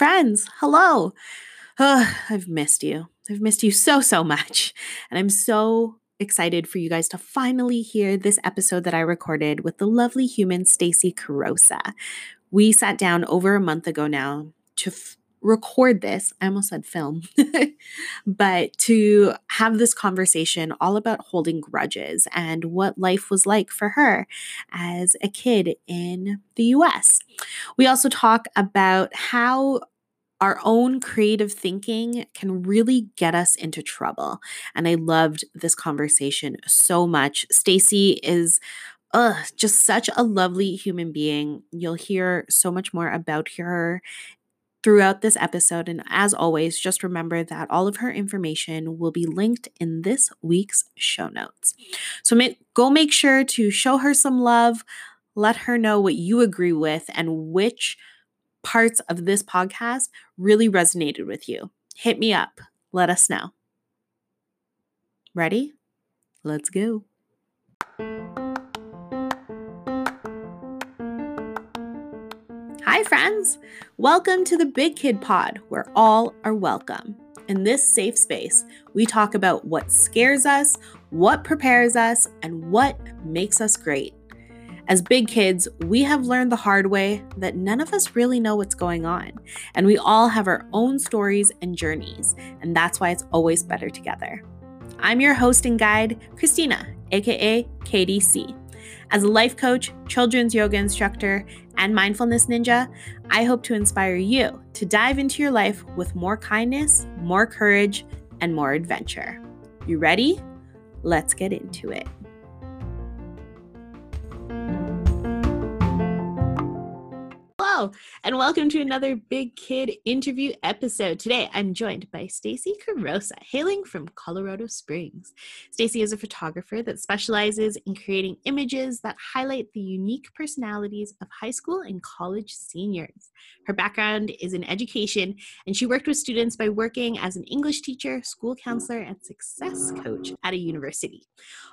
Friends, hello. Oh, I've missed you. I've missed you so, so much. And I'm so excited for you guys to finally hear this episode that I recorded with the lovely human Stacy Carosa. We sat down over a month ago now to f- record this. I almost said film, but to have this conversation all about holding grudges and what life was like for her as a kid in the US. We also talk about how our own creative thinking can really get us into trouble. And I loved this conversation so much. Stacy is just such a lovely human being. You'll hear so much more about her throughout this episode. And as always, just remember that all of her information will be linked in this week's show notes. So go make sure to show her some love, let her know what you agree with and which parts of this podcast really resonated with you. Hit me up. Let us know. Ready? Let's go. Hi, friends. Welcome to the Big Kid Pod, where all are welcome. In this safe space, we talk about what scares us, what prepares us, and what makes us great. As big kids, we have learned the hard way that none of us really know what's going on, and we all have our own stories and journeys, and that's why it's always better together. I'm your host and guide, Christina, aka KDC. As a life coach, children's yoga instructor, and mindfulness ninja, I hope to inspire you to dive into your life with more kindness, more courage, and more adventure. You ready? Let's get into it. And welcome to another Big Kid interview episode. Today, I'm joined by Stacy Carosa, hailing from Colorado Springs. Stacy is a photographer that specializes in creating images that highlight the unique personalities of high school and college seniors. Her background is in education, and she worked with students by working as an English teacher, school counselor, and success coach at a university.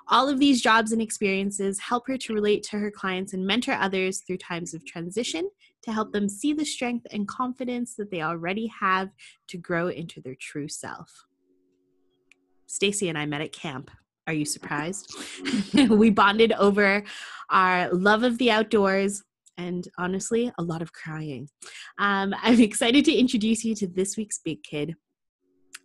All of these jobs and experiences help her to relate to her clients and mentor others through times of transition to help them see the strength and confidence that they already have to grow into their true self. Stacy and I met at camp. Are you surprised? we bonded over our love of the outdoors and honestly, a lot of crying. Um, I'm excited to introduce you to this week's Big Kid.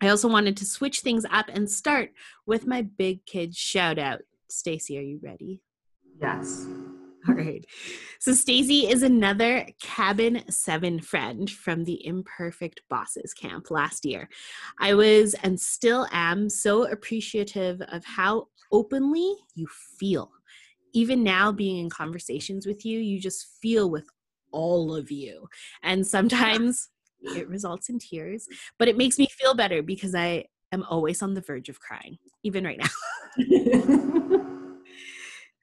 I also wanted to switch things up and start with my Big Kid shout out. Stacy, are you ready? Yes. All right. So Stacy is another cabin 7 friend from the Imperfect Bosses camp last year. I was and still am so appreciative of how openly you feel. Even now being in conversations with you, you just feel with all of you. And sometimes it results in tears, but it makes me feel better because I am always on the verge of crying, even right now.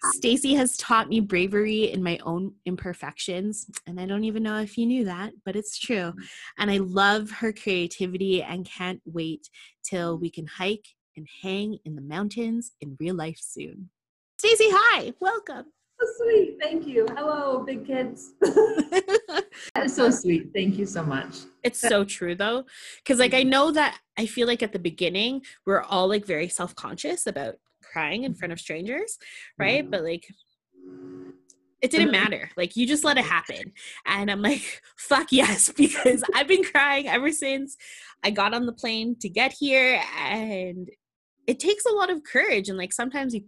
Stacy has taught me bravery in my own imperfections, and I don't even know if you knew that, but it's true. Mm. And I love her creativity and can't wait till we can hike and hang in the mountains in real life soon. Stacy, hi, welcome. So sweet. Thank you. Hello, big kids. That's so sweet. Thank you so much. It's so true though. Cause like I mm-hmm. know that I feel like at the beginning we're all like very self-conscious about crying in front of strangers, right? Mm. But like it didn't matter. Like you just let it happen. And I'm like, fuck yes, because I've been crying ever since I got on the plane to get here. And it takes a lot of courage. And like sometimes you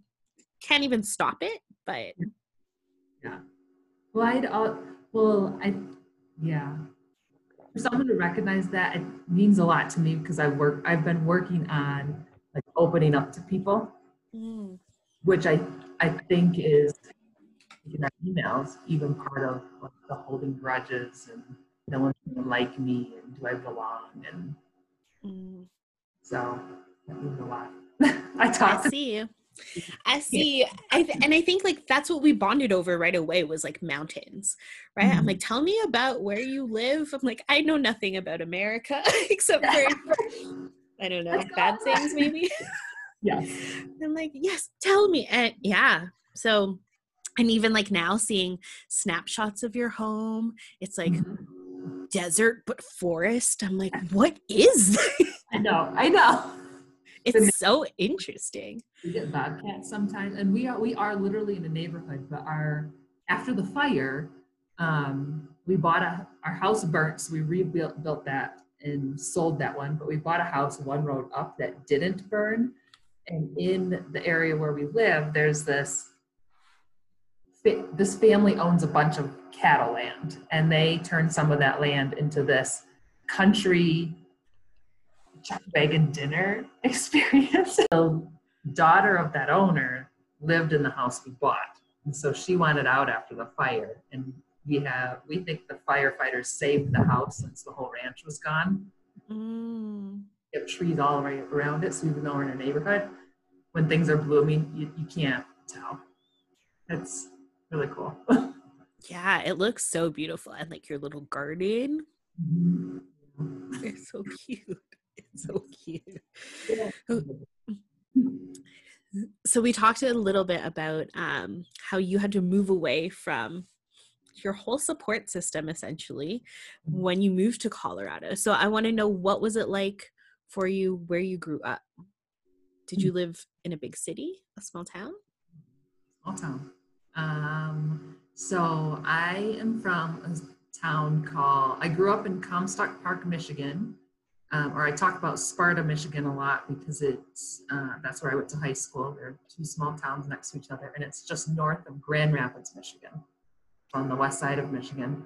can't even stop it, but yeah. Well, I'd, uh, well, I, yeah. For someone to recognize that, it means a lot to me because I work, I've been working on like opening up to people mm. which I I think is in our emails even part of like, the holding grudges and no one's gonna like me and do I belong and mm. so that means a lot. I talk. I see you. I see. I th- and I think like that's what we bonded over right away was like mountains, right? Mm-hmm. I'm like, tell me about where you live. I'm like, I know nothing about America except for I don't know bad things maybe. Yes. I'm like, yes, tell me. And yeah. So, and even like now seeing snapshots of your home, it's like, mm-hmm. desert but forest. I'm like, what is this? I know, I know. It's so interesting. We get bobcats sometimes, and we are we are literally in a neighborhood. But our after the fire, um, we bought a our house burnt, so we rebuilt built that and sold that one. But we bought a house one road up that didn't burn, and in the area where we live, there's this this family owns a bunch of cattle land, and they turned some of that land into this country chuck wagon dinner experience. the daughter of that owner lived in the house we bought. And so she wanted out after the fire. And we have we think the firefighters saved the house since the whole ranch was gone. Mm. We have trees all way around it, so even though we're in a neighborhood, when things are blooming, you, you can't tell. It's really cool. yeah, it looks so beautiful. And like your little garden. Mm-hmm. It's so cute. It's so cute. So we talked a little bit about um, how you had to move away from your whole support system essentially mm-hmm. when you moved to Colorado. So I want to know what was it like for you where you grew up? Did you live in a big city, a small town? Small town. Um, so I am from a town called, I grew up in Comstock Park, Michigan. Um, or I talk about Sparta, Michigan a lot because it's uh, that's where I went to high school. They're two small towns next to each other, and it's just north of Grand Rapids, Michigan, on the west side of Michigan.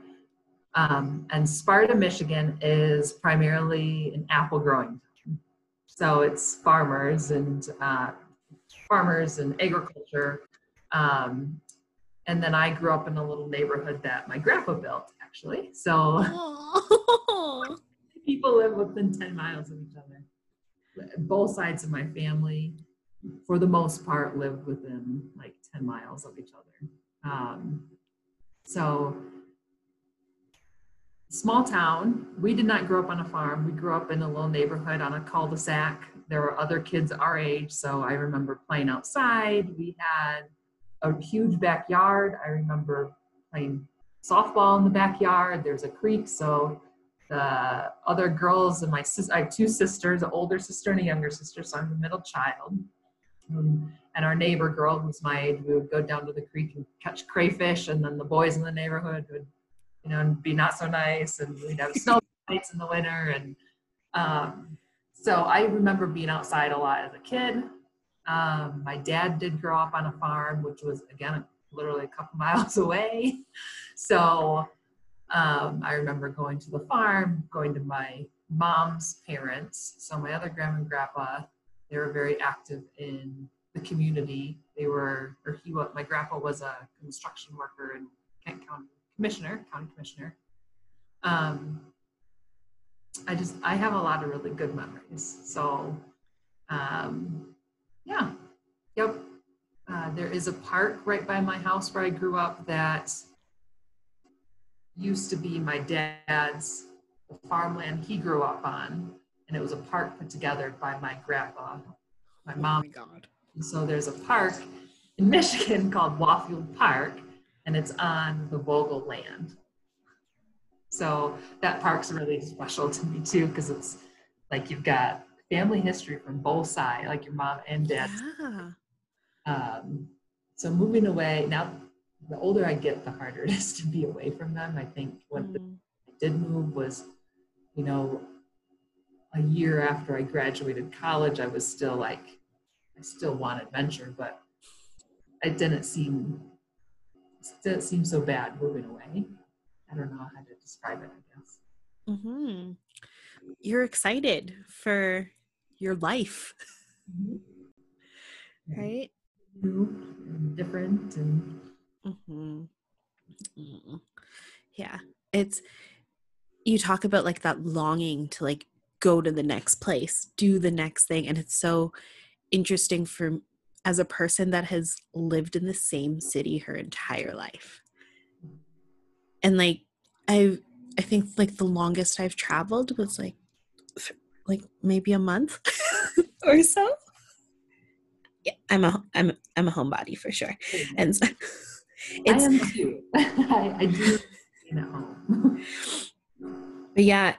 Um, and Sparta, Michigan is primarily an apple growing. So it's farmers and uh, farmers and agriculture. Um, and then I grew up in a little neighborhood that my grandpa built, actually. So people live within 10 miles of each other. Both sides of my family, for the most part, live within like 10 miles of each other. Um, so, small town. We did not grow up on a farm. We grew up in a little neighborhood on a cul de sac. There were other kids our age, so I remember playing outside. We had a huge backyard. I remember playing softball in the backyard. There's a creek, so the other girls and my sis, I have two sisters, an older sister and a younger sister, so I'm the middle child. Um, and our neighbor girl, who's my age, we would go down to the creek and catch crayfish, and then the boys in the neighborhood would, you know, and be not so nice, and we'd have snow fights in the winter, and um, so I remember being outside a lot as a kid. Um, my dad did grow up on a farm, which was again literally a couple miles away. So um, I remember going to the farm, going to my mom's parents. So my other grandma and grandpa, they were very active in the community. They were, or he was, my grandpa was a construction worker in Kent County Commissioner, County Commissioner. Um, I just, I have a lot of really good memories. So, um, yeah, yep. Uh, there is a park right by my house where I grew up that used to be my dad's farmland he grew up on, and it was a park put together by my grandpa, my mom. Oh my God. And so there's a park in Michigan called Waffield Park, and it's on the Vogel land. So that park's really special to me too, because it's like you've got family history from both sides, like your mom and dad. Yeah. Um, so moving away now, the older I get, the harder it is to be away from them. I think when mm. I did move was, you know, a year after I graduated college, I was still like, I still want adventure, but it didn't seem, it didn't seem so bad moving away. I don't know how to describe it, I guess. Mm-hmm. You're excited for your life, mm-hmm. right? New and different and Mm-hmm. Mm-hmm. Yeah. It's, you talk about like that longing to like go to the next place, do the next thing. And it's so interesting for, as a person that has lived in the same city her entire life. And like, I, I think like the longest I've traveled was like, like maybe a month or so. Yeah, I'm a I'm I'm a homebody for sure, and so, it's, I am too. I, I do at home. But yeah,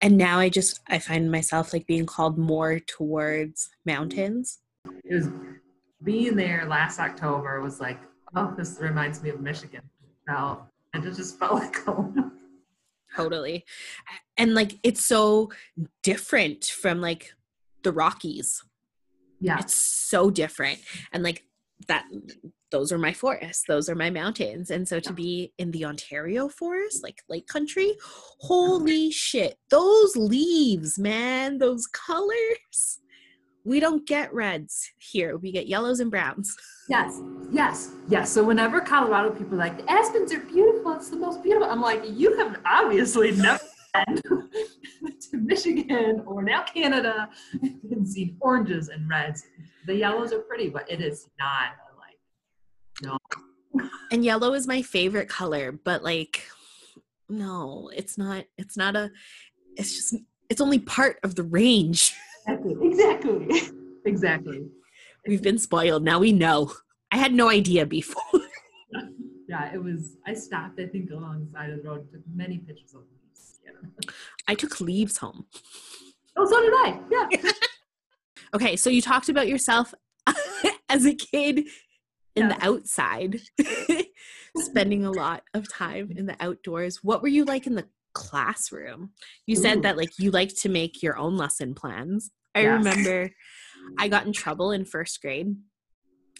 and now I just I find myself like being called more towards mountains. It was being there last October was like, oh, this reminds me of Michigan. Felt and it just felt like home. Totally. And like it's so different from like the Rockies. Yeah. It's so different. And like that those are my forests those are my mountains and so to be in the ontario forest like lake country holy shit those leaves man those colors we don't get reds here. We get yellows and browns. Yes yes yes. So whenever colorado people are like the aspens are beautiful. It's the most beautiful i'm like you have obviously never been to michigan or now canada and seen oranges and reds. The yellows are pretty but it is not like no. And yellow is my favorite color but like no it's not it's not a it's just it's only part of the range exactly. Exactly. Exactly. We've been spoiled. Now we know. I had no idea before. Yeah it was i stopped i think along the side of the road took many pictures of leaves yeah. i took leaves home. Oh so did i. Yeah. Okay so you talked about yourself as a kid in yeah. the outside spending a lot of time in the outdoors. What were you like in the classroom you Ooh. said that like you like to make your own lesson plans i yes. remember i got in trouble in first grade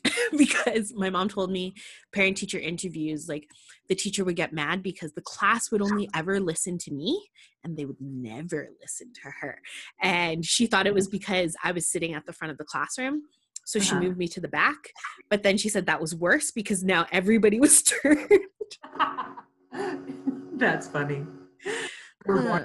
because my mom told me parent teacher interviews like the teacher would get mad because the class would only ever listen to me and they would never listen to her and she thought it was because i was sitting at the front of the classroom so she uh-huh. moved me to the back but then she said that was worse because now everybody was turned that's funny uh,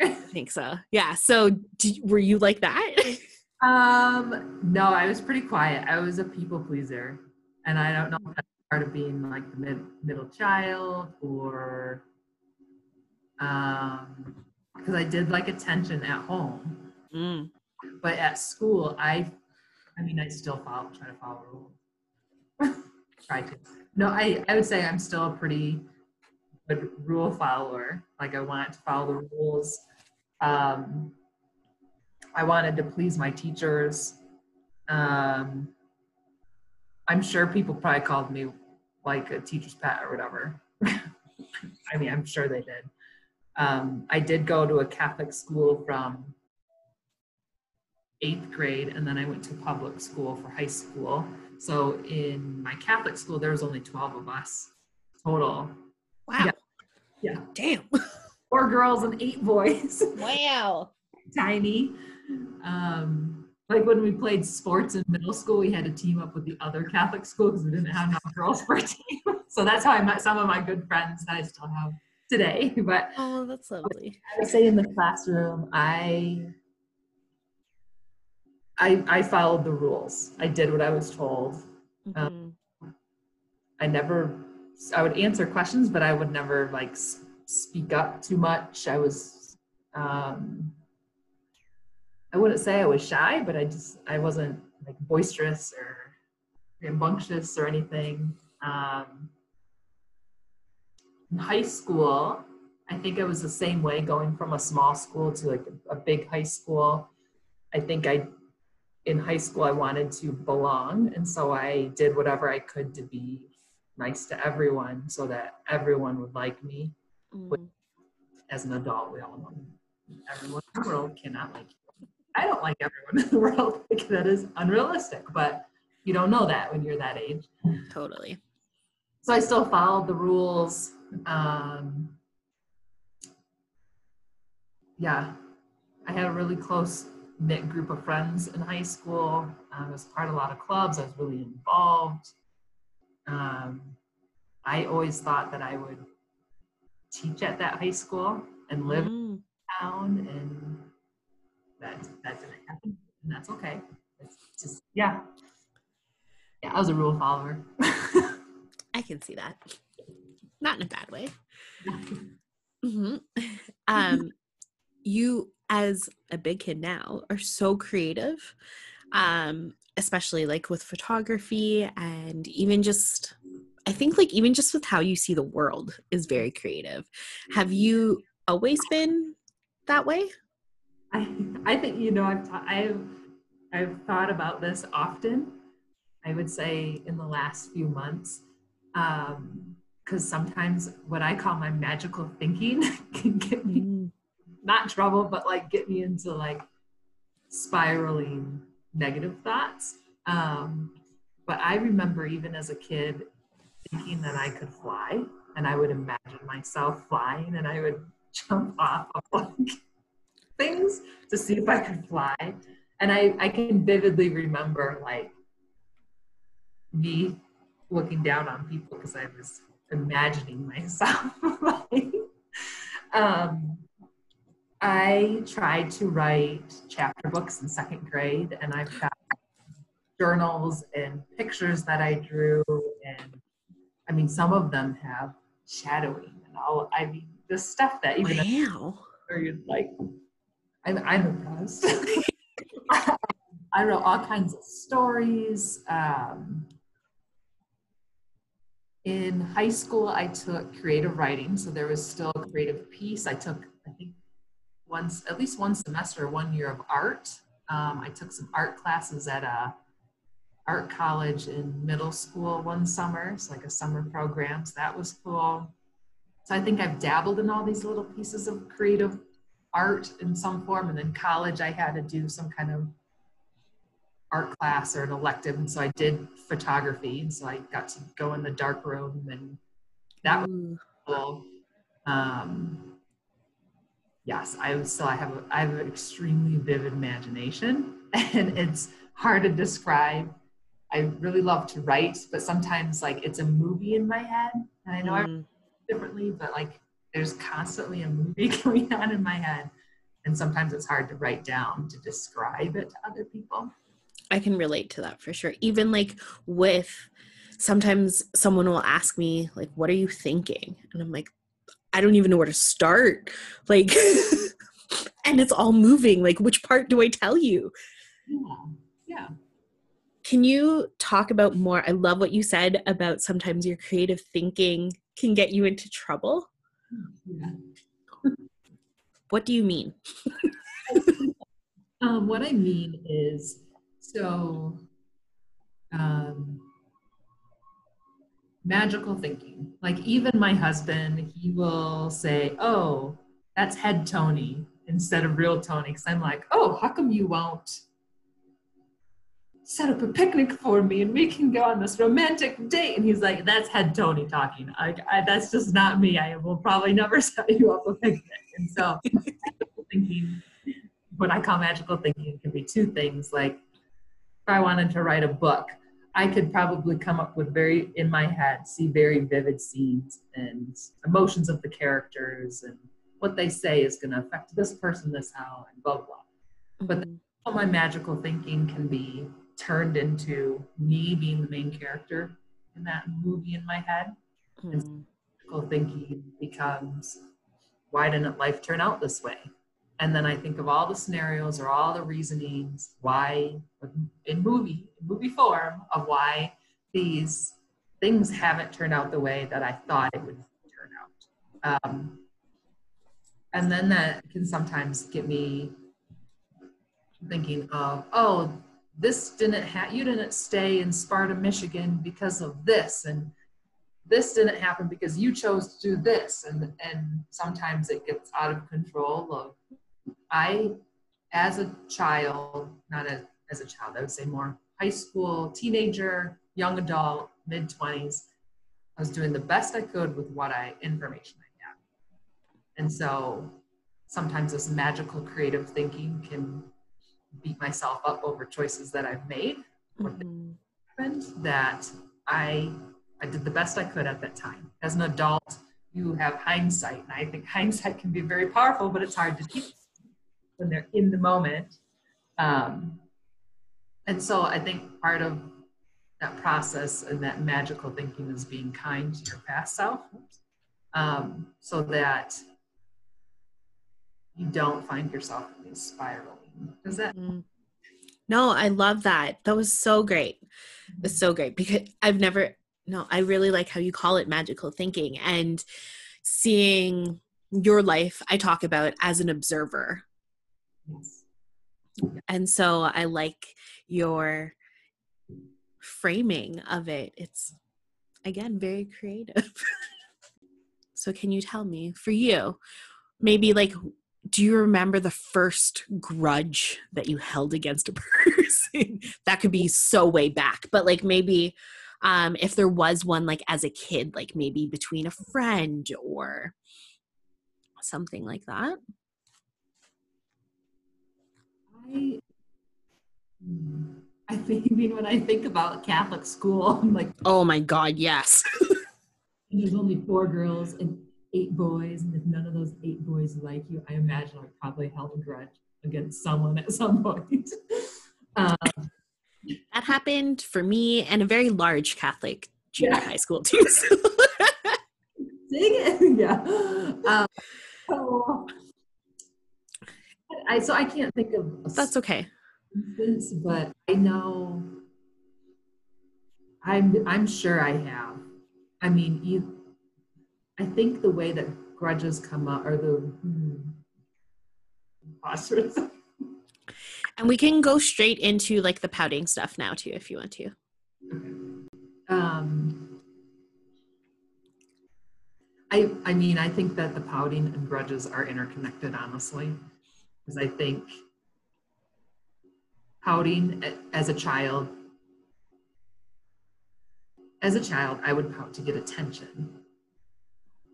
i think so yeah so did, were you like that um, no, I was pretty quiet. I was a people pleaser, and I don't know if that's part of being like the mid, middle child or um, because I did like attention at home, mm. but at school, I, I mean, I still follow, try to follow rules. try to. No, I, I would say I'm still a pretty good rule follower. Like I want to follow the rules. Um, I wanted to please my teachers. Um, I'm sure people probably called me like a teacher's pet or whatever. I mean, I'm sure they did. Um, I did go to a Catholic school from eighth grade, and then I went to public school for high school. So in my Catholic school, there was only 12 of us total. Wow. Yeah. Yeah. Damn. Four girls and eight boys. Wow. Tiny. Um, like when we played sports in middle school, we had to team up with the other Catholic school because we didn't have enough girls for a team. so that's how I met some of my good friends that I still have today. But oh, that's lovely. I would say in the classroom, I I I followed the rules. I did what I was told. Mm-hmm. Um, I never. I would answer questions, but I would never like speak up too much. I was. Um, I wouldn't say I was shy, but I just I wasn't like boisterous or rambunctious or anything. Um, in high school, I think I was the same way going from a small school to like a, a big high school. I think I in high school I wanted to belong, and so I did whatever I could to be nice to everyone so that everyone would like me. Mm. As an adult, we all know everyone in the world cannot like you. I don't like everyone in the world. Like, that is unrealistic, but you don't know that when you're that age. Totally. So I still followed the rules. Um, yeah, I had a really close knit group of friends in high school. I was part of a lot of clubs. I was really involved. Um, I always thought that I would teach at that high school and live mm. in town and that that didn't happen, and that's okay. It's just yeah, yeah. I was a rule follower. I can see that. Not in a bad way. Mm-hmm. Um, you as a big kid now are so creative, um, especially like with photography and even just I think like even just with how you see the world is very creative. Have you always been that way? I I think you know I've I've I've thought about this often. I would say in the last few months, because um, sometimes what I call my magical thinking can get me mm. not trouble, but like get me into like spiraling negative thoughts. Um, but I remember even as a kid thinking that I could fly, and I would imagine myself flying, and I would jump off of like things to see if I could fly. And I, I can vividly remember like me looking down on people because I was imagining myself. um, I tried to write chapter books in second grade, and I've got journals and pictures that I drew, and I mean, some of them have shadowing and all. I mean, the stuff that even wow. where you're like, I'm, I'm impressed. I wrote all kinds of stories. Um, in high school, I took creative writing, so there was still creative piece. I took, I think, once at least one semester, one year of art. Um, I took some art classes at a art college in middle school one summer, it's like a summer program. So that was cool. So I think I've dabbled in all these little pieces of creative art in some form. And then college, I had to do some kind of art class or an elective. And so I did photography. And so I got to go in the dark room and that was cool. Um, yes, I still I have a, I have an extremely vivid imagination and it's hard to describe. I really love to write, but sometimes like it's a movie in my head. And I know mm. I differently, but like there's constantly a movie going on in my head. And sometimes it's hard to write down to describe it to other people. I can relate to that for sure. Even like with sometimes someone will ask me, like, what are you thinking? And I'm like, I don't even know where to start. Like, and it's all moving. Like, which part do I tell you? Yeah. Yeah. Can you talk about more? I love what you said about sometimes your creative thinking can get you into trouble. Yeah. what do you mean? um, what I mean is so um, magical thinking. Like even my husband, he will say, "Oh, that's head Tony instead of real Tony," because I'm like, "Oh, how come you won't?" set up a picnic for me and we can go on this romantic date. And he's like, that's head Tony talking. I, I, that's just not me. I will probably never set you up a picnic. And so thinking, what I call magical thinking can be two things. Like if I wanted to write a book, I could probably come up with very, in my head, see very vivid scenes and emotions of the characters and what they say is going to affect this person this how and blah, blah. But mm-hmm. my magical thinking can be turned into me being the main character in that movie in my head. Mm. And hmm. thinking becomes, why didn't life turn out this way? And then I think of all the scenarios or all the reasonings why, in movie, movie form, of why these things haven't turned out the way that I thought it would turn out. Um, and then that can sometimes get me thinking of, oh, this didn't happen you didn't stay in sparta michigan because of this and this didn't happen because you chose to do this and and sometimes it gets out of control of i as a child not as, as a child i would say more high school teenager young adult mid 20s i was doing the best i could with what i information i had and so sometimes this magical creative thinking can beat myself up over choices that I've made mm-hmm. that I I did the best I could at that time. As an adult, you have hindsight, and I think hindsight can be very powerful, but it's hard to keep when they're in the moment. Um, and so I think part of that process and that magical thinking is being kind to your past self, um, so that you don't find yourself spirals does that? Mm. No, I love that. That was so great. It's so great because I've never, no, I really like how you call it magical thinking and seeing your life I talk about as an observer. And so I like your framing of it. It's again very creative. so can you tell me for you maybe like do you remember the first grudge that you held against a person? that could be so way back, but like maybe um if there was one like as a kid like maybe between a friend or something like that. I, I think, I mean, when I think about Catholic school, I'm like, oh my God, yes. there's only four girls and eight boys, and if none of those eight boys like you, I imagine I probably held a grudge against someone at some point. um, that happened for me and a very large Catholic junior yeah. high school too. So. It! Yeah. Um, so I so I can't think of that's okay. But I know I'm I'm sure I have. I mean, you. I think the way that grudges come up are the hmm, And we can go straight into like the pouting stuff now too, if you want to. Um, I, I mean, I think that the pouting and grudges are interconnected, honestly, because I think pouting as a child, as a child, I would pout to get attention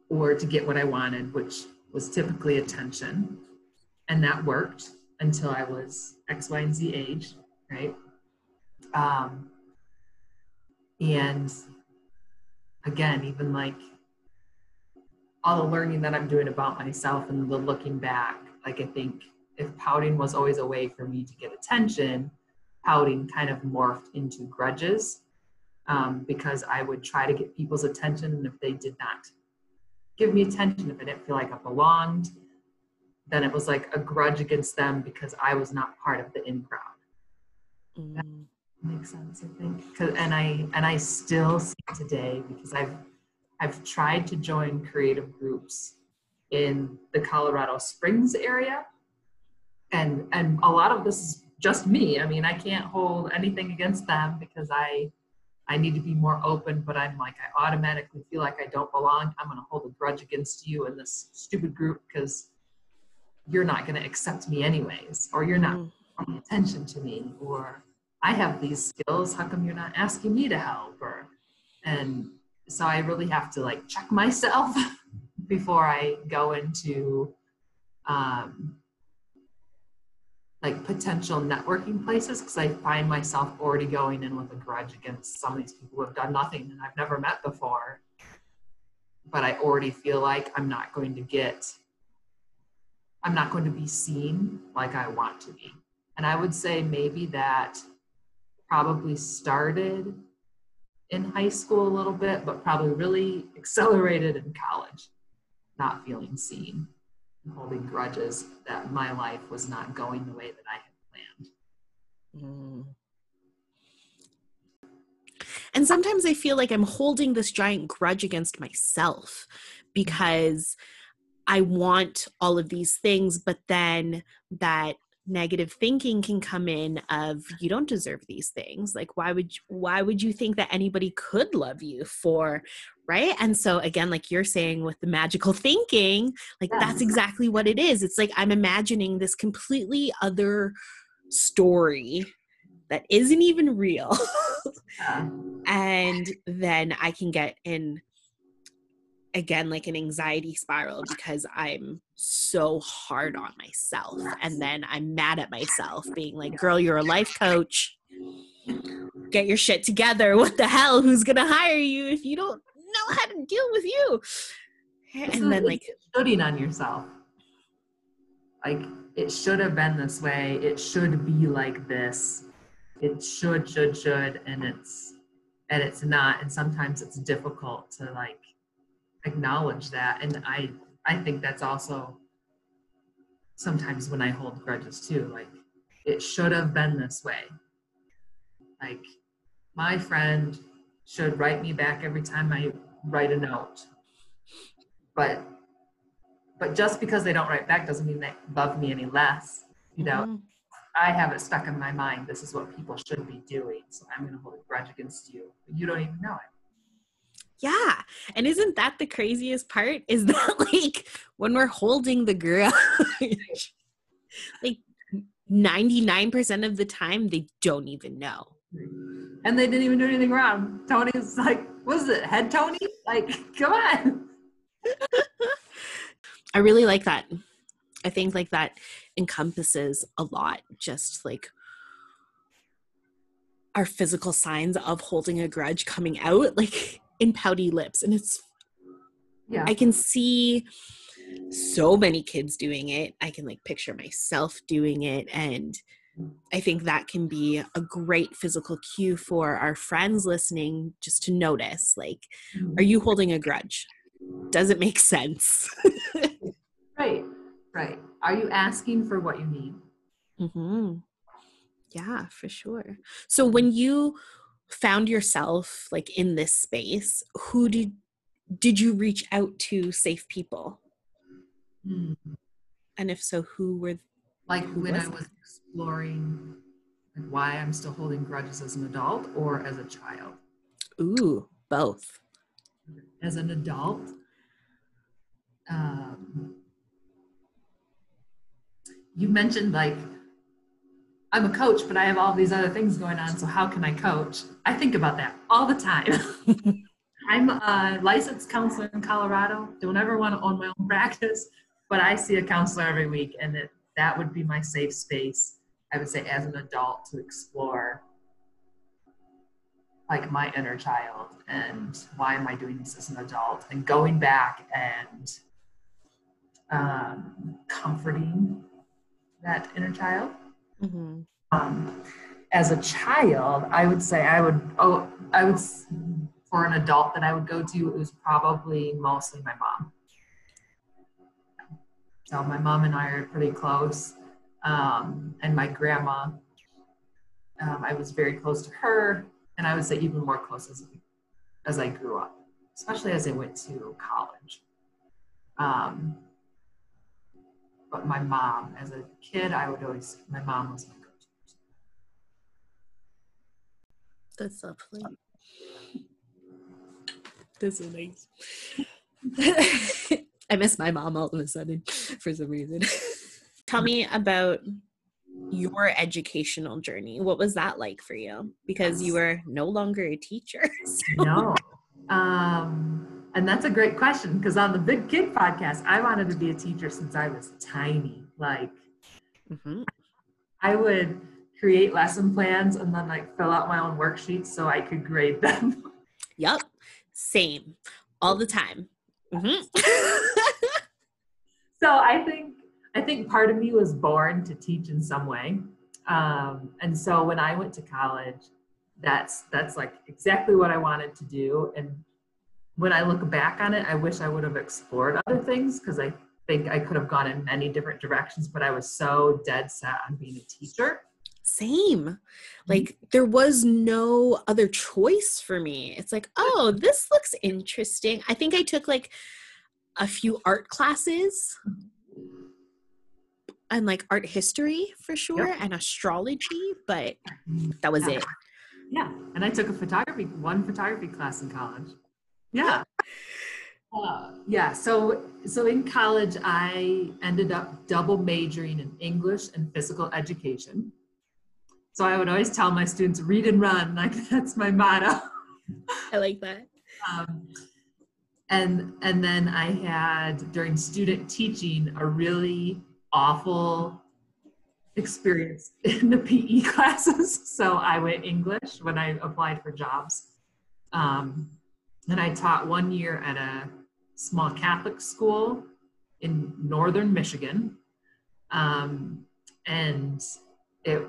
or to get what I wanted, which was typically attention. And that worked until I was X, Y, and Z age, right? Um, and again, even like all the learning that I'm doing about myself and the looking back, like I think if pouting was always a way for me to get attention, pouting kind of morphed into grudges um, because I would try to get people's attention. And if they did not give me attention, if I didn't feel like I belonged, then it was like a grudge against them because I was not part of the in crowd. Mm. makes sense, I think. And I and I still see today because I've I've tried to join creative groups in the Colorado Springs area. And and a lot of this is just me. I mean, I can't hold anything against them because I I need to be more open, but I'm like I automatically feel like I don't belong. I'm going to hold a grudge against you in this stupid group because you're not going to accept me anyways or you're not mm. paying attention to me or I have these skills, how come you're not asking me to help or and so I really have to like check myself before I go into um, like potential networking places because I find myself already going in with a grudge against some of these people who have done nothing and I've never met before. But I already feel like I'm not going to get, I'm not going to be seen like I want to be. And I would say maybe that probably started in high school a little bit, but probably really accelerated in college, not feeling seen, holding grudges that my life was not going the way that I had planned. Mm. And sometimes I feel like I'm holding this giant grudge against myself because I want all of these things, but then that negative thinking can come in of you don't deserve these things like why would you, why would you think that anybody could love you for right and so again like you're saying with the magical thinking like yeah. that's exactly what it is it's like i'm imagining this completely other story that isn't even real yeah. and then i can get in again like an anxiety spiral because I'm so hard on myself. And then I'm mad at myself, being like, girl, you're a life coach. Get your shit together. What the hell? Who's going to hire you if you don't know how to deal with you? And then, like, shooting on yourself. Like, it should have been this way. It should be like this. It should, should, should. And it's, and it's not. And sometimes it's difficult to, like, acknowledge that and i i think that's also sometimes when i hold grudges too like it should have been this way like my friend should write me back every time i write a note but but just because they don't write back doesn't mean they love me any less. You know, Mhm. I have it stuck in my mind. This is what people should be doing. So I'm going to hold a grudge against you. But you don't even know it. Yeah. And isn't that the craziest part? Is that like when we're holding the grudge, like 99% of the time, they don't even know. And they didn't even do anything wrong. Tony's like, what is it, head Tony? Like, come on. I really like that. I think like that encompasses a lot, just like our physical signs of holding a grudge coming out, like in pouty lips. And it's, Yeah. I can see so many kids doing it. I can like picture myself doing it. And I think that can be a great physical cue for our friends listening just to notice like, are you holding a grudge? Does it make sense? right. Right. Are you asking for what you need? hmm Yeah, for sure. So when you found yourself like in this space, who did did you reach out to safe people? Hmm. And if so, who were Like Who when I was exploring like why I'm still holding grudges as an adult or as a child. ooh, both. As an adult, um, you mentioned like I'm a coach, but I have all these other things going on. So how can I coach? I think about that all the time. I'm a licensed counselor in Colorado. Don't ever want to own my own practice, but I see a counselor every week, and that that would be my safe space. I would say as an adult to explore like my inner child and why am I doing this as an adult and going back and um, comforting that inner child hmm um, as a child, I would say I would, oh, I would, for an adult that I would go to, it was probably mostly my mom. So my mom and I are pretty close. Um, and my grandma, um, I was very close to her. And I would say even more close as, as I grew up, especially as I went to college. Um, but my mom, as a kid, I would always, my mom was my go-to. That's lovely. That's so nice. I miss my mom all of a sudden for some reason. Tell me about your educational journey. What was that like for you? Because you were no longer a teacher. so- No. Um, and that's a great question because on the Big Kid podcast, I wanted to be a teacher since I was tiny. Like, mm-hmm. I would create lesson plans and then like fill out my own worksheets so I could grade them. Yep. Same. All the time. Mhm. so I think I think part of me was born to teach in some way. Um, and so when I went to college, that's that's like exactly what I wanted to do. And when I look back on it, I wish I would have explored other things because I think I could have gone in many different directions, but I was so dead set on being a teacher. Same. Mm-hmm. Like there was no other choice for me. It's like, oh, this looks interesting. I think I took like a few art classes mm-hmm. and like art history for sure Yep. and astrology, but mm-hmm. that was Yeah. it. Yeah, and I took a photography one photography class in college. Yeah. Uh, yeah, so so in college I ended up double majoring in English and physical education. So I would always tell my students read and run, like that's my motto. I like that. Um, and and then I had during student teaching a really awful experience in the PE classes. So I went English when I applied for jobs. Um, and I taught one year at a small Catholic school in northern Michigan. Um, and it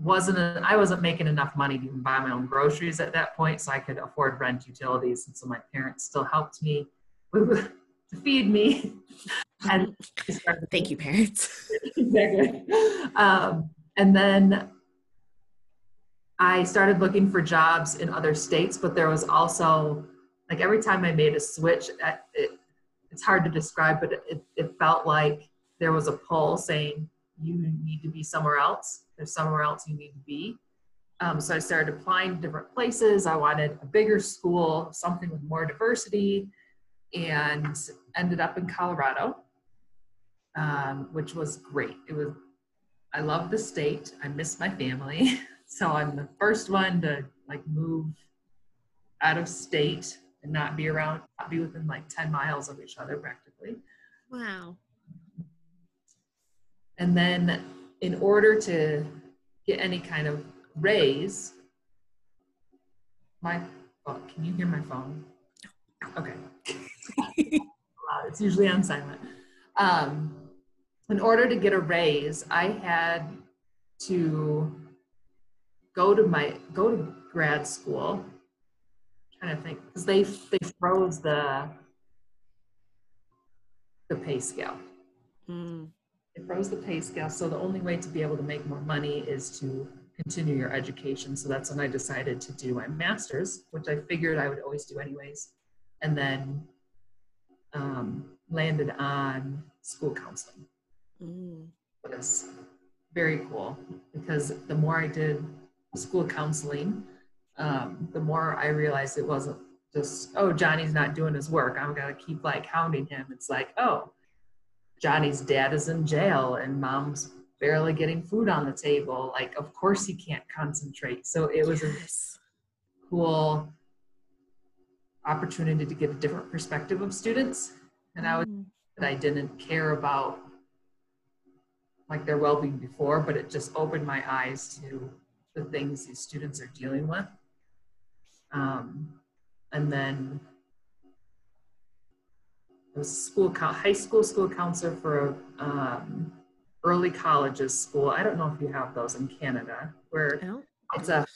wasn't, a, I wasn't making enough money to even buy my own groceries at that point, so I could afford rent utilities. And so my parents still helped me to feed me. And Thank you, parents. exactly. Um, and then I started looking for jobs in other states, but there was also like every time I made a switch, it, it's hard to describe, but it, it felt like there was a pull saying, you need to be somewhere else. There's somewhere else you need to be. Um, so I started applying to different places. I wanted a bigger school, something with more diversity, and ended up in Colorado, um, which was great. It was, I love the state. I miss my family. So I'm the first one to like move out of state and not be around, not be within like 10 miles of each other practically. Wow. And then in order to get any kind of raise, my oh, can you hear my phone? Okay. it's usually on silent. Um, in order to get a raise, I had to go to my go to grad school. I'm trying to think because they they froze the the pay scale. Mm. It froze the pay scale, so the only way to be able to make more money is to continue your education. So that's when I decided to do my master's, which I figured I would always do anyways, and then um, landed on school counseling. Mm. It was very cool because the more I did school counseling, um, the more I realized it wasn't just, oh, Johnny's not doing his work. I'm going to keep like hounding him. It's like, oh, Johnny's dad is in jail and mom's barely getting food on the table. Like, of course he can't concentrate. So it was Yes. a cool opportunity to get a different perspective of students. And I was Mm. that I didn't care about like their well-being before, but it just opened my eyes to the things these students are dealing with. Um, and then school high school school counselor for a um, early colleges school. I don't know if you have those in Canada, where it's a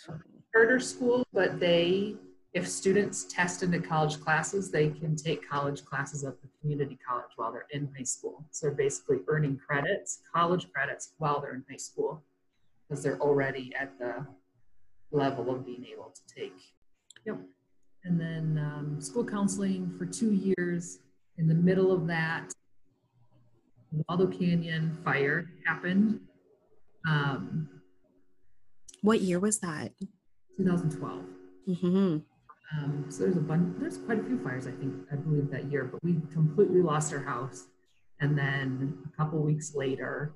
charter school, but they, if students test into college classes, they can take college classes at the community college while they're in high school. So they're basically earning credits, college credits, while they're in high school, because they're already at the level of being able to take. Yep. And then um, school counseling for two years. In the middle of that, Waldo Canyon fire happened. Um, What year was that? 2012. hmm Um, so there's a bunch, there's quite a few fires, I think, I believe that year, but we completely lost our house. And then a couple weeks later,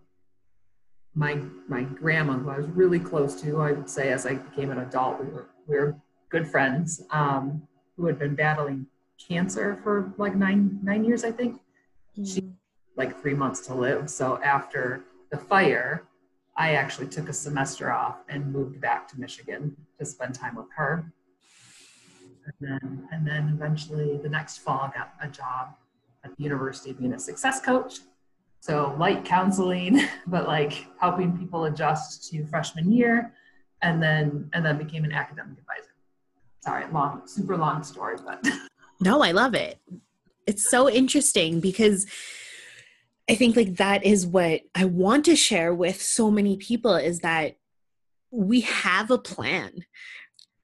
my my grandma, who I was really close to, I would say as I became an adult, we were we were good friends, um, who had been battling cancer for like nine nine years, I think, Mm. like three months to live. So after the fire, I actually took a semester off and moved back to Michigan to spend time with her. And then, and then eventually the next fall, I got a job at the university being a success coach. So light counseling, but like helping people adjust to freshman year, and then and then became an academic advisor. Sorry, long, super long story, but No, I love it. It's so interesting because I think like that is what I want to share with so many people is that we have a plan,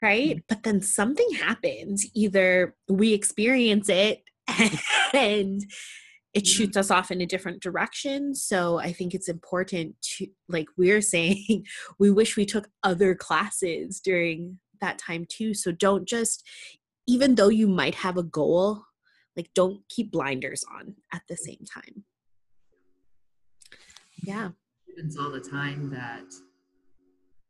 right? But then something happens. Either we experience it and it Mhm. shoots us off in a different direction. So I think it's important to, like we're saying, we wish we took other classes during that time too. So don't just, even though you might have a goal, like don't keep blinders on at the same time. Yeah. students all the time that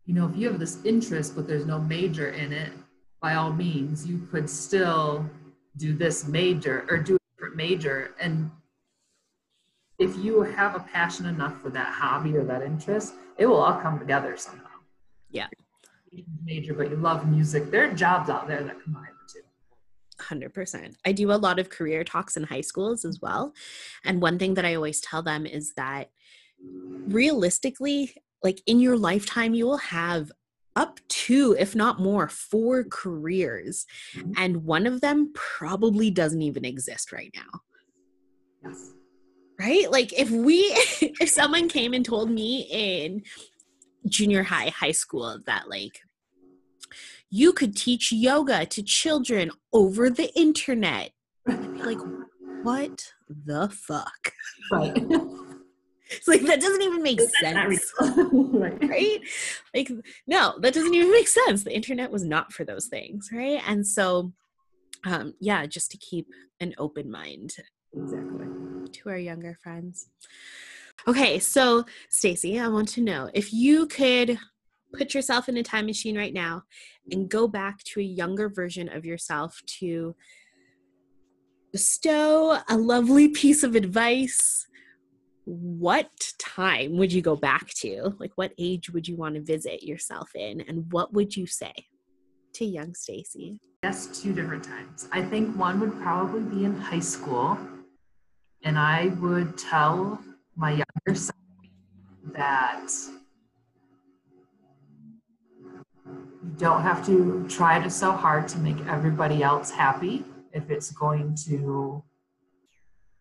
you know if you have this interest but there's no major in it by all means you could still do this major or do a different major and if you have a passion enough for that hobby or that interest it will all come together somehow Yeah. major but you love music there are jobs out there that combine 100%. I do a lot of career talks in high schools as well. And one thing that I always tell them is that realistically, like in your lifetime, you will have up to, if not more, four careers. Mhm. And one of them probably doesn't even exist right now. yes Right? Like if we, if someone came and told me in junior high, high school that like, you could teach yoga to children over the internet. Like, what the fuck? Right. It's like that doesn't even make sense. right. right? Like, no, that doesn't even make sense. The internet was not for those things, right? And so, um, yeah, just to keep an open mind Exactly. to our younger friends. Okay, so Stacy, I want to know if you could put yourself in a time machine right now and go back to a younger version of yourself to bestow a lovely piece of advice what time would you go back to? Like what age would you want to visit yourself in and what would you say to young Stacy? Yes, two different times. I think one would probably be in high school, and I would tell my younger self that you don't have to try to so hard to make everybody else happy if it's going to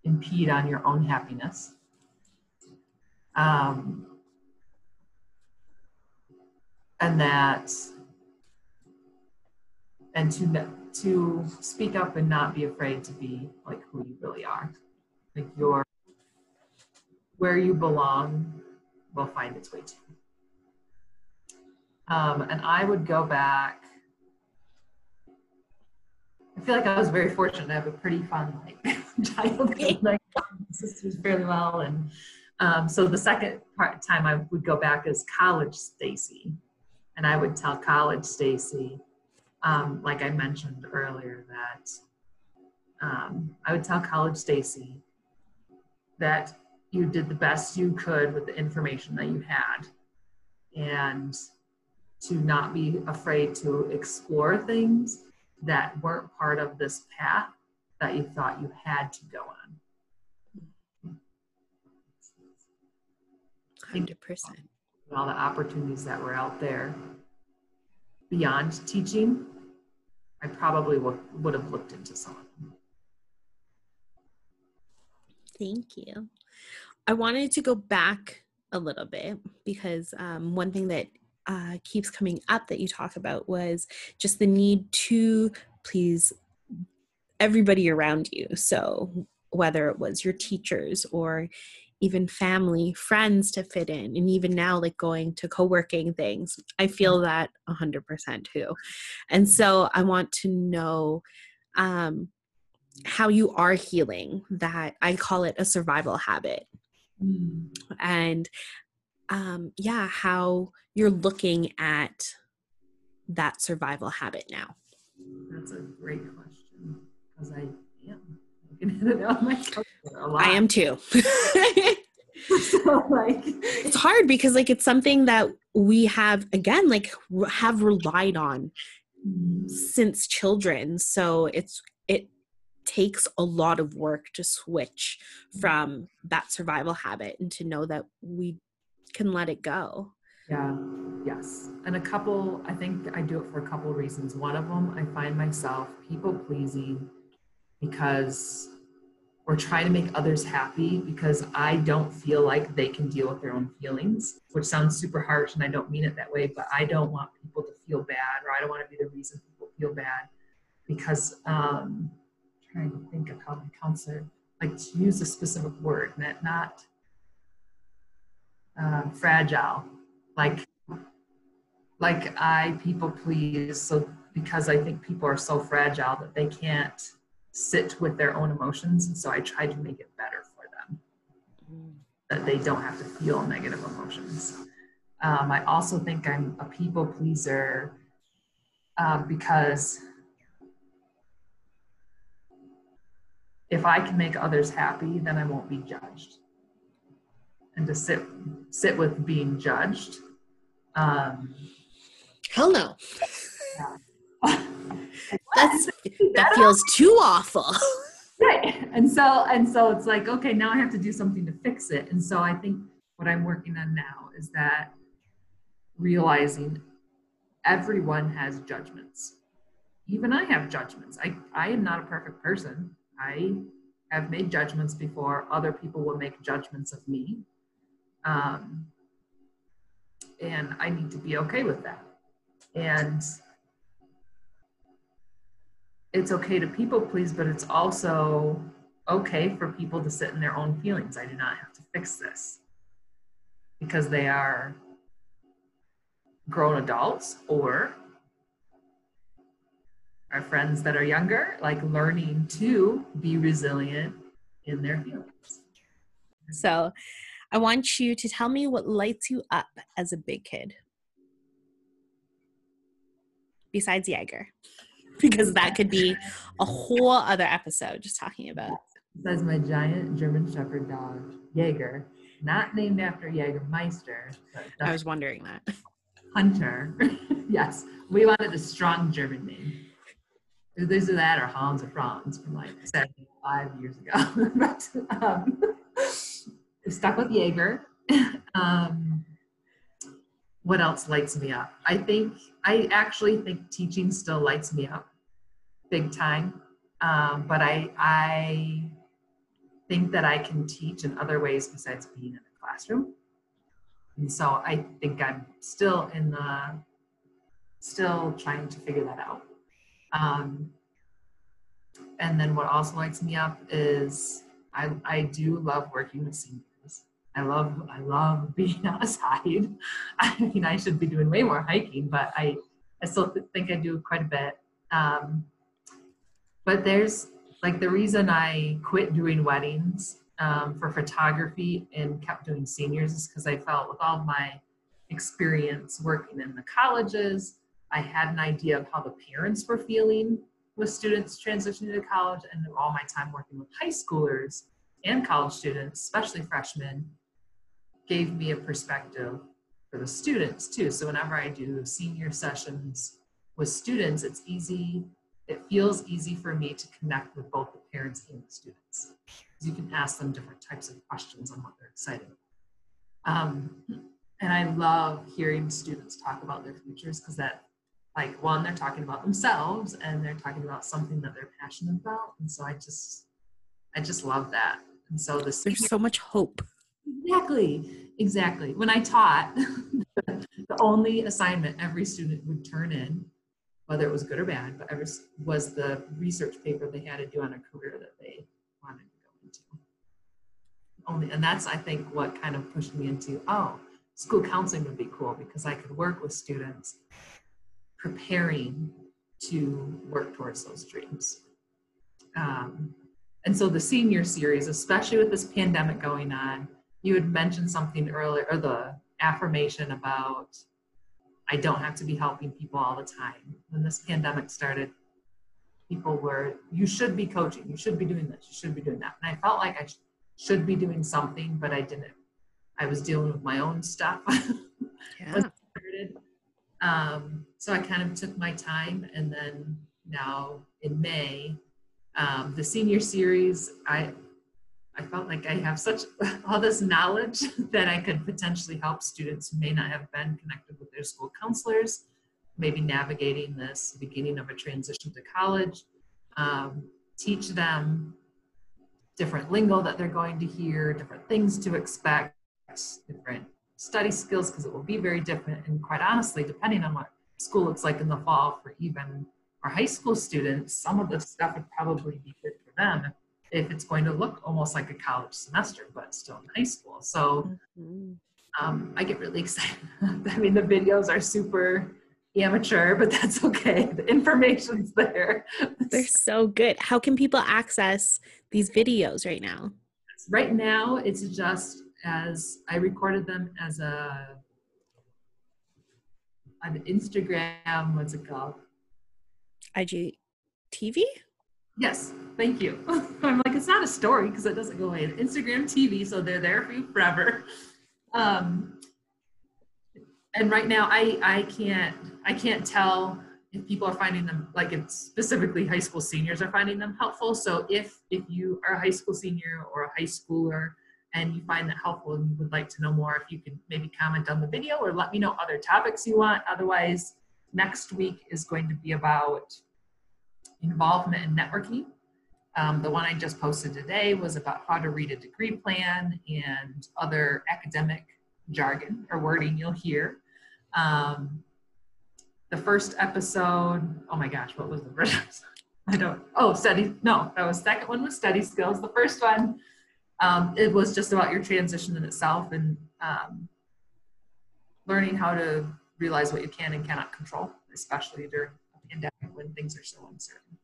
impede on your own happiness. Um, and that and to to speak up and not be afraid to be like who you really are like your where you belong will find its way to you um, and i would go back. I feel like i was very fortunate to have a pretty fun like childhood like my sisters fairly well and um, so the second part time I would go back is college Stacy, and I would tell college Stacy, um, like I mentioned earlier, that um, I would tell college Stacy that you did the best you could with the information that you had, and to not be afraid to explore things that weren't part of this path that you thought you had to go on. Hundred percent. all the opportunities that were out there beyond teaching, I probably would, would have looked into some of them. Thank you. I wanted to go back a little bit because um, one thing that uh, keeps coming up that you talk about was just the need to please everybody around you. So whether it was your teachers or even family, friends to fit in, and even now, like going to co working things, I feel that 100% too. And so I want to know um, how you are healing that. I call it a survival habit. Mm. And um, yeah, how you're looking at that survival habit now. That's a great question because I am looking at it on my calendar a lot. I am too. so like it's hard because like it's something that we have again like have relied on since children so it's it takes a lot of work to switch from that survival habit and to know that we can let it go Yeah, yes. And a couple, I think I do it for a couple reasons. One of them, I find myself people pleasing because or trying to make others happy because I don't feel like they can deal with their own feelings, which sounds super harsh and I don't mean it that way, but I don't want people to feel bad or I don't want to be the reason people feel bad because um trying to think of how my counselor like to use a specific word, not not um, fragile, like like I people please so because I think people are so fragile that they can't sit with their own emotions and so I try to make it better for them that they don't have to feel negative emotions. Um, I also think I'm a people pleaser um, because if I can make others happy, then I won't be judged. And to sit sit with being judged, um, hell no. Yeah. that's that feels too awful. Right. And so and so it's like okay now i have to do something to fix it. And so i think what i'm working on now is that realizing everyone has judgments. Even i have judgments. I i am not a perfect person. I have made judgments before. Other people will make judgments of me um, and i need to be okay with that and it's okay to people please, but it's also okay for people to sit in their own feelings. I do not have to fix this because they are grown adults or our friends that are younger, like learning to be resilient in their feelings. So, I want you to tell me what lights you up as a big kid. Besides Jaeger, because that could be a whole other episode just talking about. Says my giant German Shepherd dog, Jaeger, not named after Jägermeister. I was wondering that. Hunter. yes, we wanted a strong German name. This or that or Hans or Franz from like 75 years ago. but um, we stuck with Jaeger. um, what else lights me up? I think, I actually think teaching still lights me up big time. Um, but I, I think that I can teach in other ways besides being in the classroom. And so I think I'm still in the, still trying to figure that out. Um, and then what also lights me up is I, I do love working with seniors. I love I love being outside. I mean, I should be doing way more hiking, but I I still think I do quite a bit. Um, but there's like the reason I quit doing weddings um, for photography and kept doing seniors is because I felt with all my experience working in the colleges, I had an idea of how the parents were feeling with students transitioning to college and all my time working with high schoolers and college students, especially freshmen, gave me a perspective for the students too. So whenever I do senior sessions with students, it's easy, it feels easy for me to connect with both the parents and the students. You can ask them different types of questions on what they're excited about. Um, and I love hearing students talk about their futures because that like one they're talking about themselves and they're talking about something that they're passionate about and so i just i just love that and so this there's so much hope exactly exactly when i taught the only assignment every student would turn in whether it was good or bad but ever was the research paper they had to do on a career that they wanted to go into only and that's i think what kind of pushed me into oh school counseling would be cool because i could work with students preparing to work towards those dreams. Um, and so the senior series, especially with this pandemic going on, you had mentioned something earlier, or the affirmation about I don't have to be helping people all the time. When this pandemic started, people were, you should be coaching, you should be doing this, you should be doing that. And I felt like I sh- should be doing something, but I didn't. I was dealing with my own stuff. Yeah. Um, so I kind of took my time, and then now in May, um, the senior series, I I felt like I have such all this knowledge that I could potentially help students who may not have been connected with their school counselors, maybe navigating this beginning of a transition to college, um, teach them different lingo that they're going to hear, different things to expect, different study skills because it will be very different. And quite honestly, depending on what school looks like in the fall for even our high school students, some of the stuff would probably be good for them if it's going to look almost like a college semester, but still in high school. So mm-hmm. um, I get really excited. I mean, the videos are super amateur, but that's okay. The information's there. They're so good. How can people access these videos right now? Right now, it's just as I recorded them as a an Instagram. What's it called? IGTV. Yes, thank you. I'm like, it's not a story because it doesn't go away. Instagram TV, so they're there for you forever. Um, and right now, I I can't I can't tell if people are finding them like it's specifically high school seniors are finding them helpful. So if if you are a high school senior or a high schooler and you find that helpful and you would like to know more, if you could maybe comment on the video or let me know other topics you want. Otherwise, next week is going to be about involvement and networking. Um, the one I just posted today was about how to read a degree plan and other academic jargon or wording you'll hear. Um, the first episode, oh my gosh, what was the first episode? I don't. Oh, study. No, that was second one was study skills. The first one, um, it was just about your transition in itself and um, learning how to realize what you can and cannot control, especially during pandemic when things are so uncertain.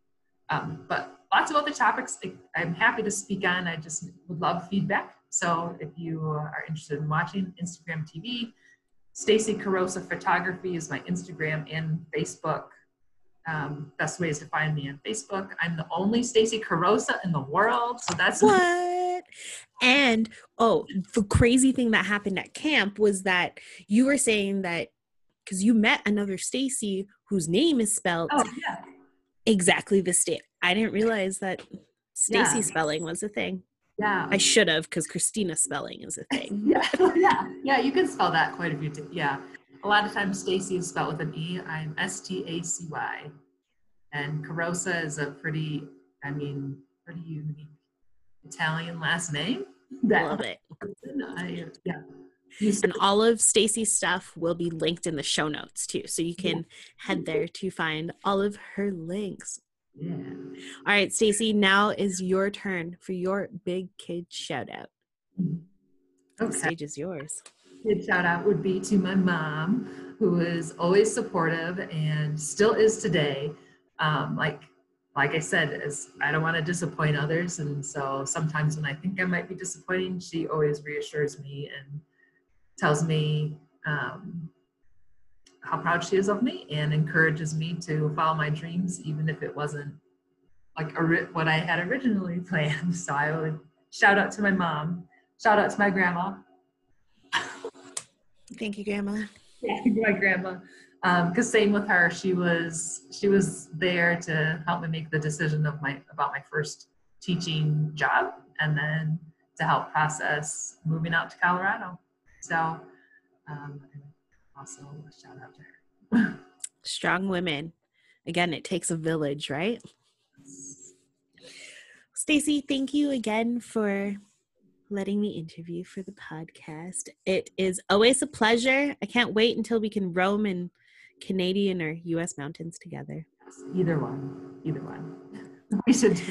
Um, but lots of other topics I'm happy to speak on. I just would love feedback. So if you are interested in watching Instagram TV, Stacy Carosa Photography is my Instagram and Facebook. Um, best ways to find me on Facebook. I'm the only Stacy Carosa in the world, so that's what. And oh, the crazy thing that happened at camp was that you were saying that because you met another Stacy whose name is spelled oh, yeah. exactly the state. I didn't realize that Stacy yeah. spelling was a thing. Yeah. I should have because Christina spelling is a thing. yeah. yeah. Yeah. You can spell that quite a few times. Yeah. A lot of times Stacy is spelled with an E. I'm S T A C Y. And Carosa is a pretty, I mean, pretty unique Italian last name. That Love it. I, yeah. And all of Stacy's stuff will be linked in the show notes too. So you can head there to find all of her links. Yeah. All right, Stacy, now is your turn for your big kid shout out. Okay. The stage is yours. Big shout out would be to my mom, who is always supportive and still is today. Um, like like I said, is I don't want to disappoint others. And so sometimes when I think I might be disappointing, she always reassures me and tells me um, how proud she is of me and encourages me to follow my dreams, even if it wasn't like a, what I had originally planned. So I would shout out to my mom, shout out to my grandma. Thank you, Grandma. Yeah, my grandma. Because um, same with her, she was she was there to help me make the decision of my about my first teaching job, and then to help process moving out to Colorado. So um, also a shout out to her. Strong women. Again, it takes a village, right? Stacy, thank you again for letting me interview for the podcast. It is always a pleasure. I can't wait until we can roam in Canadian or US mountains together. Either one. Either one. We should do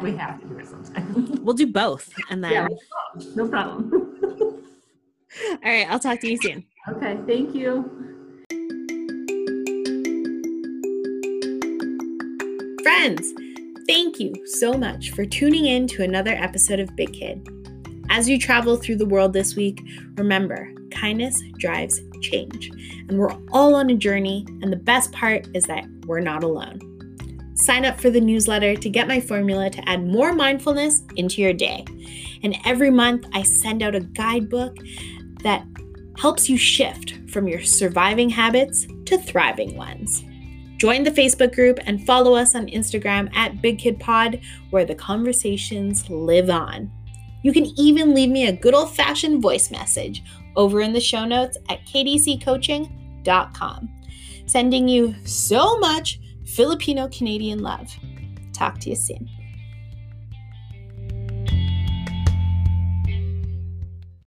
We have to do it sometime. We'll do both and then yeah, no problem. All right, I'll talk to you soon. Okay, thank you. Friends, thank you so much for tuning in to another episode of Big Kid. As you travel through the world this week, remember kindness drives change, and we're all on a journey, and the best part is that we're not alone. Sign up for the newsletter to get my formula to add more mindfulness into your day. And every month, I send out a guidebook that helps you shift from your surviving habits to thriving ones. Join the Facebook group and follow us on Instagram at Big Kid Pod, where the conversations live on. You can even leave me a good old fashioned voice message over in the show notes at kdccoaching.com. Sending you so much Filipino Canadian love. Talk to you soon.